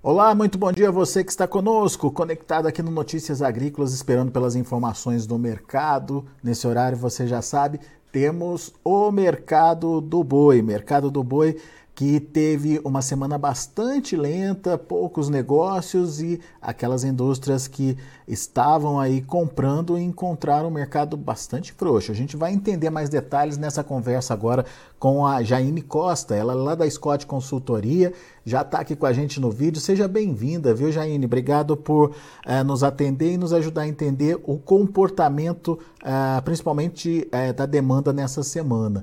Olá, muito bom dia a você que está conosco, conectado aqui no Notícias Agrícolas, esperando pelas informações do mercado. Nesse horário, você já sabe, temos o mercado do boi. Mercado do boi que teve uma semana bastante lenta, poucos negócios e aquelas indústrias que estavam aí comprando e encontraram um mercado bastante frouxo. A gente vai entender mais detalhes nessa conversa agora com a Jaine Costa, ela lá da Scott Consultoria, já está aqui com a gente no vídeo. Seja bem-vinda, viu, Jaine? Obrigado por eh, nos atender e nos ajudar a entender o comportamento, eh, principalmente eh, da demanda nessa semana.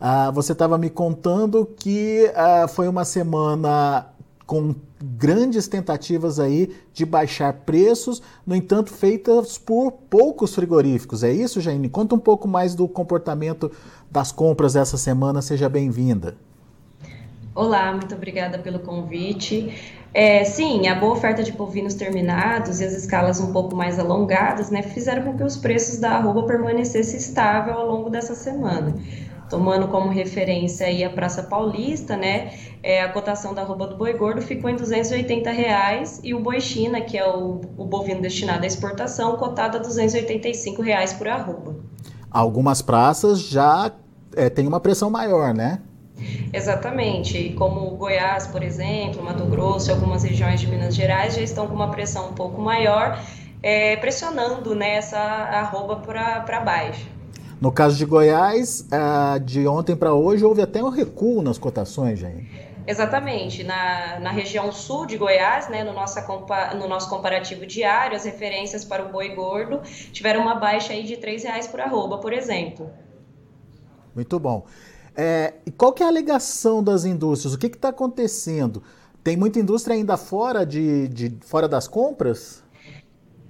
Ah, você estava me contando que ah, foi uma semana com grandes tentativas aí de baixar preços, no entanto, feitas por poucos frigoríficos. É isso, Jaine? Conta um pouco mais do comportamento das compras essa semana. Seja bem-vinda. Olá, muito obrigada pelo convite. É, sim, a boa oferta de bovinos terminados e as escalas um pouco mais alongadas né, fizeram com que os preços da arroba permanecessem estável ao longo dessa semana tomando como referência aí a Praça Paulista, né, é, a cotação da arroba do boi gordo ficou em 280 reais e o boi China, que é o, o bovino destinado à exportação, cotado a 285 reais por arroba. Algumas praças já é, tem uma pressão maior, né? Exatamente, como Goiás, por exemplo, Mato Grosso, algumas regiões de Minas Gerais já estão com uma pressão um pouco maior, é, pressionando né, essa arroba para baixo. No caso de Goiás, uh, de ontem para hoje, houve até um recuo nas cotações, gente. Exatamente. Na, na região sul de Goiás, né, no, nosso, no nosso comparativo diário, as referências para o boi gordo tiveram uma baixa aí de R$ reais por arroba, por exemplo. Muito bom. É, e qual que é a alegação das indústrias? O que está acontecendo? Tem muita indústria ainda fora, de, de, fora das compras?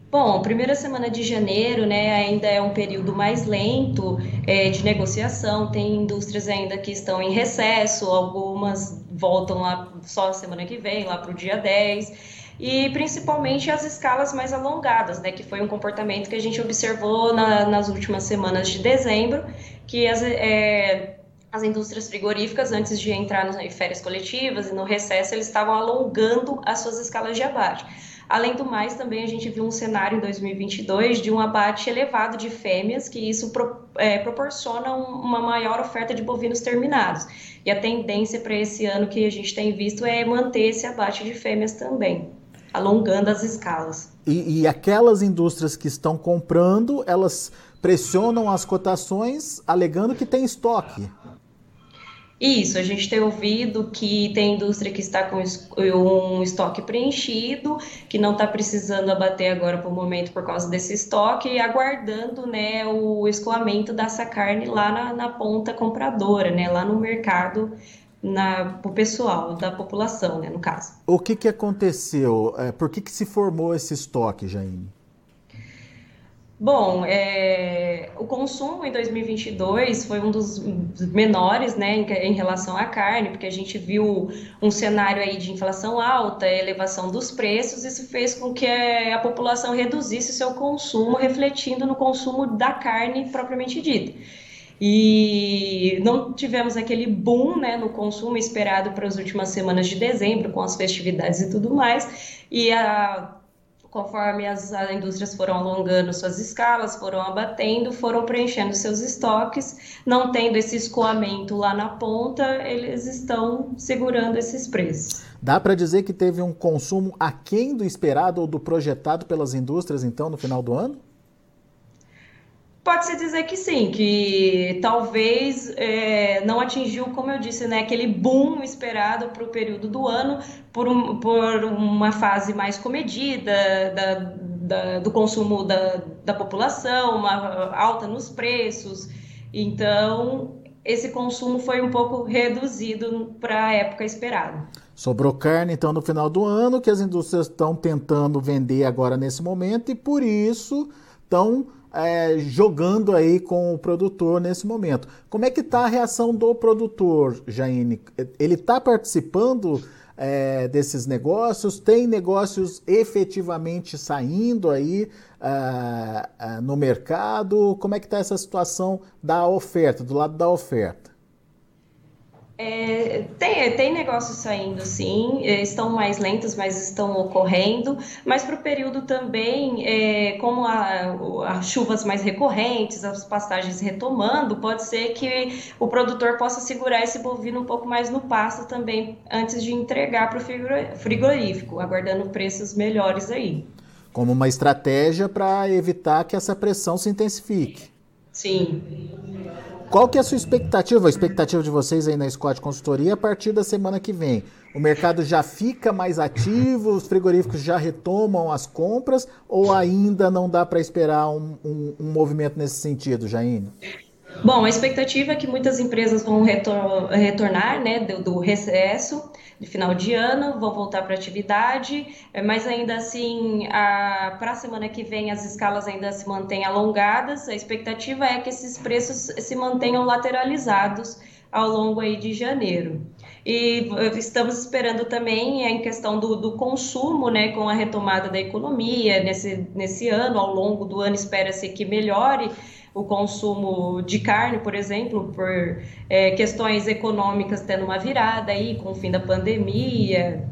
Bom, primeira semana de janeiro, né, ainda é um período mais lento é, de negociação. Tem indústrias ainda que estão em recesso, algumas voltam lá só semana que vem, lá para o dia 10 e principalmente as escalas mais alongadas, né, que foi um comportamento que a gente observou na, nas últimas semanas de dezembro, que as, é, as indústrias frigoríficas, antes de entrar nas férias coletivas e no recesso, eles estavam alongando as suas escalas de abate. Além do mais, também a gente viu um cenário em 2022 de um abate elevado de fêmeas, que isso pro, é, proporciona uma maior oferta de bovinos terminados. E a tendência para esse ano que a gente tem visto é manter esse abate de fêmeas também, alongando as escalas. E, e aquelas indústrias que estão comprando, elas pressionam as cotações alegando que tem estoque. Isso, a gente tem ouvido que tem indústria que está com um estoque preenchido, que não está precisando abater agora por momento por causa desse estoque, e aguardando né, o escoamento dessa carne lá na, na ponta compradora, né, lá no mercado para o pessoal, da população, né, no caso. O que, que aconteceu? É, por que, que se formou esse estoque, Jaime? Bom, é, o consumo em 2022 foi um dos menores, né, em, em, relação à carne, porque a gente viu um cenário aí de inflação alta, elevação dos preços, isso fez com que a, a população reduzisse seu consumo, refletindo no consumo da carne propriamente dita. E não tivemos aquele boom né, no consumo esperado para as últimas semanas de dezembro, com as festividades e tudo mais. E a conforme as, as indústrias foram alongando suas escalas, foram abatendo, foram preenchendo seus estoques, não tendo esse escoamento lá na ponta, eles estão segurando esses preços. Dá para dizer que teve um consumo aquém do esperado ou do projetado pelas indústrias, então, no final do ano? Pode-se dizer que sim, que talvez é, não atingiu, como eu disse, né, aquele boom esperado para o período do ano, por, um, por uma fase mais comedida da, da, do consumo da, da população, uma alta nos preços. Então, esse consumo foi um pouco reduzido para a época esperada. Sobrou carne, então, no final do ano, que as indústrias estão tentando vender agora nesse momento, e por isso estão é, jogando aí com o produtor nesse momento. Como é que está a reação do produtor, Jaine? Ele está participando é, desses negócios? Tem negócios efetivamente saindo aí uh, uh, no mercado? Como é que está essa situação da oferta, do lado da oferta? É, tem, tem negócios saindo, sim, é, estão mais lentos, mas estão ocorrendo. Mas para o período também, é, como as chuvas mais recorrentes, as pastagens retomando, pode ser que o produtor possa segurar esse bovino um pouco mais no pasto também, antes de entregar para o frigorífico, aguardando preços melhores aí. Como uma estratégia para evitar que essa pressão se intensifique. Sim. Qual que é a sua expectativa, a expectativa de vocês aí na Scott Consultoria a partir da semana que vem? O mercado já fica mais ativo, os frigoríficos já retomam as compras ou ainda não dá para esperar um, um, um movimento nesse sentido, Jaine? Bom, a expectativa é que muitas empresas vão retor retornar né, do, do, recesso de final de ano, vão voltar para a atividade, é, mas ainda assim, para a semana que vem as escalas ainda se mantêm alongadas. A expectativa é que esses preços se mantenham lateralizados ao longo aí de janeiro. E estamos esperando também em questão do, do, consumo, né, com a retomada da economia nesse, nesse ano, ao longo do ano espera-se que melhore, o consumo de carne, por exemplo, por é, questões econômicas tendo uma virada aí com o fim da pandemia,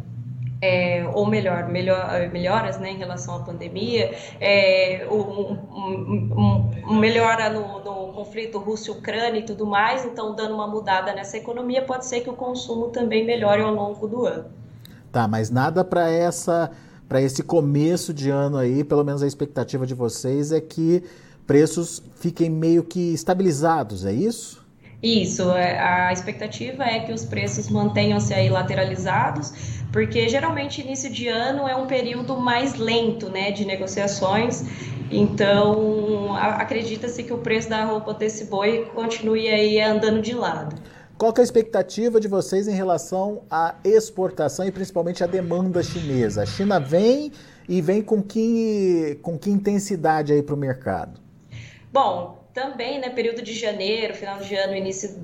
é, ou melhor, melhor, melhoras né, em relação à pandemia, é, um, um, um, melhora no, no conflito Rússia-Ucrânia e tudo mais, então dando uma mudada nessa economia, pode ser que o consumo também melhore ao longo do ano. Tá, mas nada para essa para esse começo de ano aí, pelo menos a expectativa de vocês é que preços fiquem meio que estabilizados, é isso? Isso, é, a expectativa é que os preços mantenham-se aí lateralizados, porque geralmente início de ano é um período mais lento, né, de negociações. Então, acredita-se que o preço da roupa desse boi continue aí andando de lado. Qual é a expectativa de vocês em relação à exportação e principalmente à demanda chinesa? A China vem e vem com que, com que intensidade aí para o mercado? Bom, também, né, período de janeiro, final de ano, início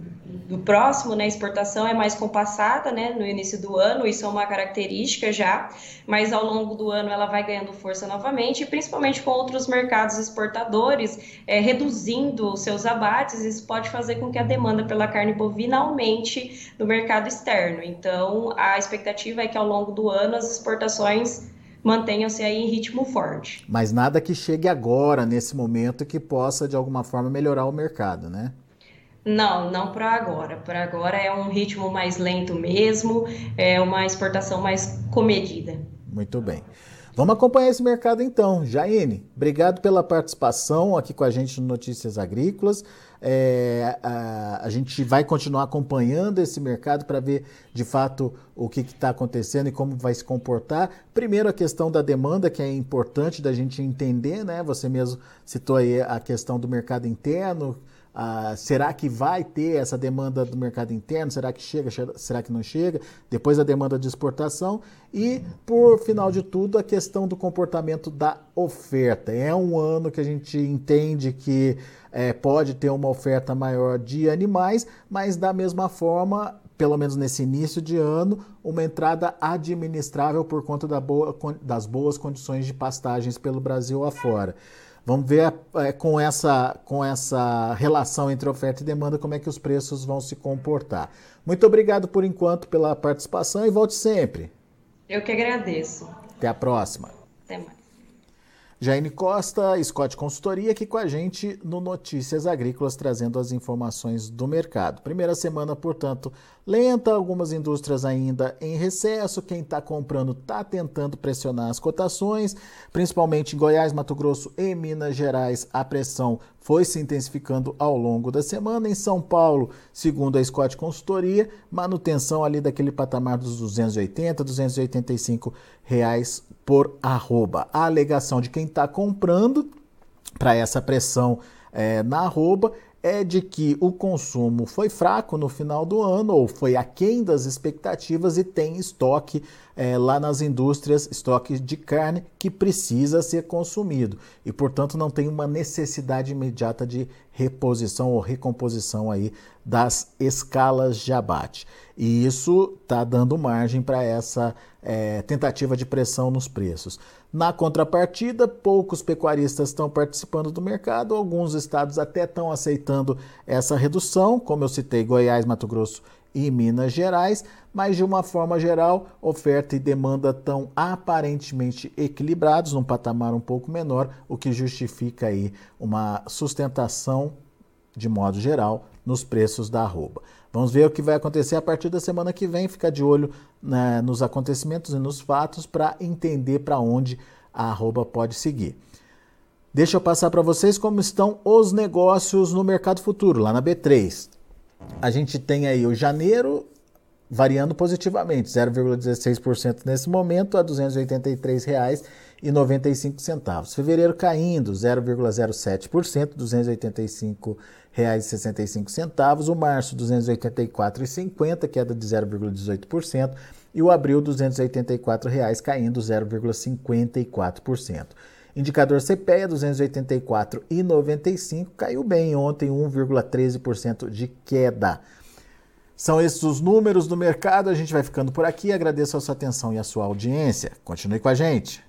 do próximo, né, exportação é mais compassada, né, no início do ano, isso é uma característica já, mas ao longo do ano ela vai ganhando força novamente, principalmente com outros mercados exportadores é, reduzindo seus abates, isso pode fazer com que a demanda pela carne bovina aumente no mercado externo. Então, a expectativa é que ao longo do ano as exportações mantenham-se aí em ritmo forte. Mas nada que chegue agora, nesse momento, que possa de alguma forma melhorar o mercado, né? Não, não para agora. Para agora é um ritmo mais lento mesmo, é uma exportação mais comedida. Muito bem. Vamos acompanhar esse mercado então. Jaine, obrigado pela participação aqui com a gente no Notícias Agrícolas. É, a, a, gente vai continuar acompanhando esse mercado para ver de fato o que está acontecendo e como vai se comportar. Primeiro, a questão da demanda, que é importante da gente entender, né? Você mesmo citou aí a questão do mercado interno, ah, será que vai ter essa demanda do mercado interno? Será que chega? Será que não chega? Depois a demanda de exportação e, por final de tudo, a questão do comportamento da oferta. É um ano que a gente entende que é, pode ter uma oferta maior de animais, mas da mesma forma, pelo menos nesse início de ano, uma entrada administrável por conta da boa, das boas condições de pastagens pelo Brasil afora. Vamos ver é, com, essa, com essa relação entre oferta e demanda como é que os preços vão se comportar. Muito obrigado por enquanto pela participação e volte sempre. Eu que agradeço. Até a próxima. Até mais. Jaine Costa, Scott Consultoria, aqui com a gente no Notícias Agrícolas, trazendo as informações do mercado. Primeira semana, portanto, lenta, algumas indústrias ainda em recesso. Quem está comprando está tentando pressionar as cotações, principalmente em Goiás, Mato Grosso e Minas Gerais. A pressão foi se intensificando ao longo da semana. Em São Paulo, segundo a Scott Consultoria, manutenção ali daquele patamar dos 280, 285 reais por arroba. A alegação de quem está comprando para essa pressão é, na arroba é de que o consumo foi fraco no final do ano ou foi aquém das expectativas e tem estoque é, lá nas indústrias, estoque de carne que precisa ser consumido e, portanto, não tem uma necessidade imediata de reposição ou recomposição aí das escalas de abate. E isso está dando margem para essa é, tentativa de pressão nos preços. Na contrapartida, poucos pecuaristas estão participando do mercado, alguns estados até estão aceitando essa redução, como eu citei, Goiás, Mato Grosso e Minas Gerais, mas de uma forma geral, oferta e demanda estão aparentemente equilibrados, num patamar um pouco menor, o que justifica aí uma sustentação de modo geral nos preços da arroba. Vamos ver o que vai acontecer a partir da semana que vem, ficar de olho né, nos acontecimentos e nos fatos para entender para onde a arroba pode seguir. Deixa eu passar para vocês como estão os negócios no mercado futuro, lá na B3. A gente tem aí o janeiro variando positivamente, 0,16% nesse momento a R$ 283,95. Fevereiro caindo 0,07%, R$ 285,65. O março R$ 284,50, queda de 0,18%, e o abril 284 reais caindo 0,54%. Indicador CPEA 284,95 caiu bem ontem, 1,13% de queda. São esses os números do mercado. A gente vai ficando por aqui. Agradeço a sua atenção e a sua audiência. Continue com a gente.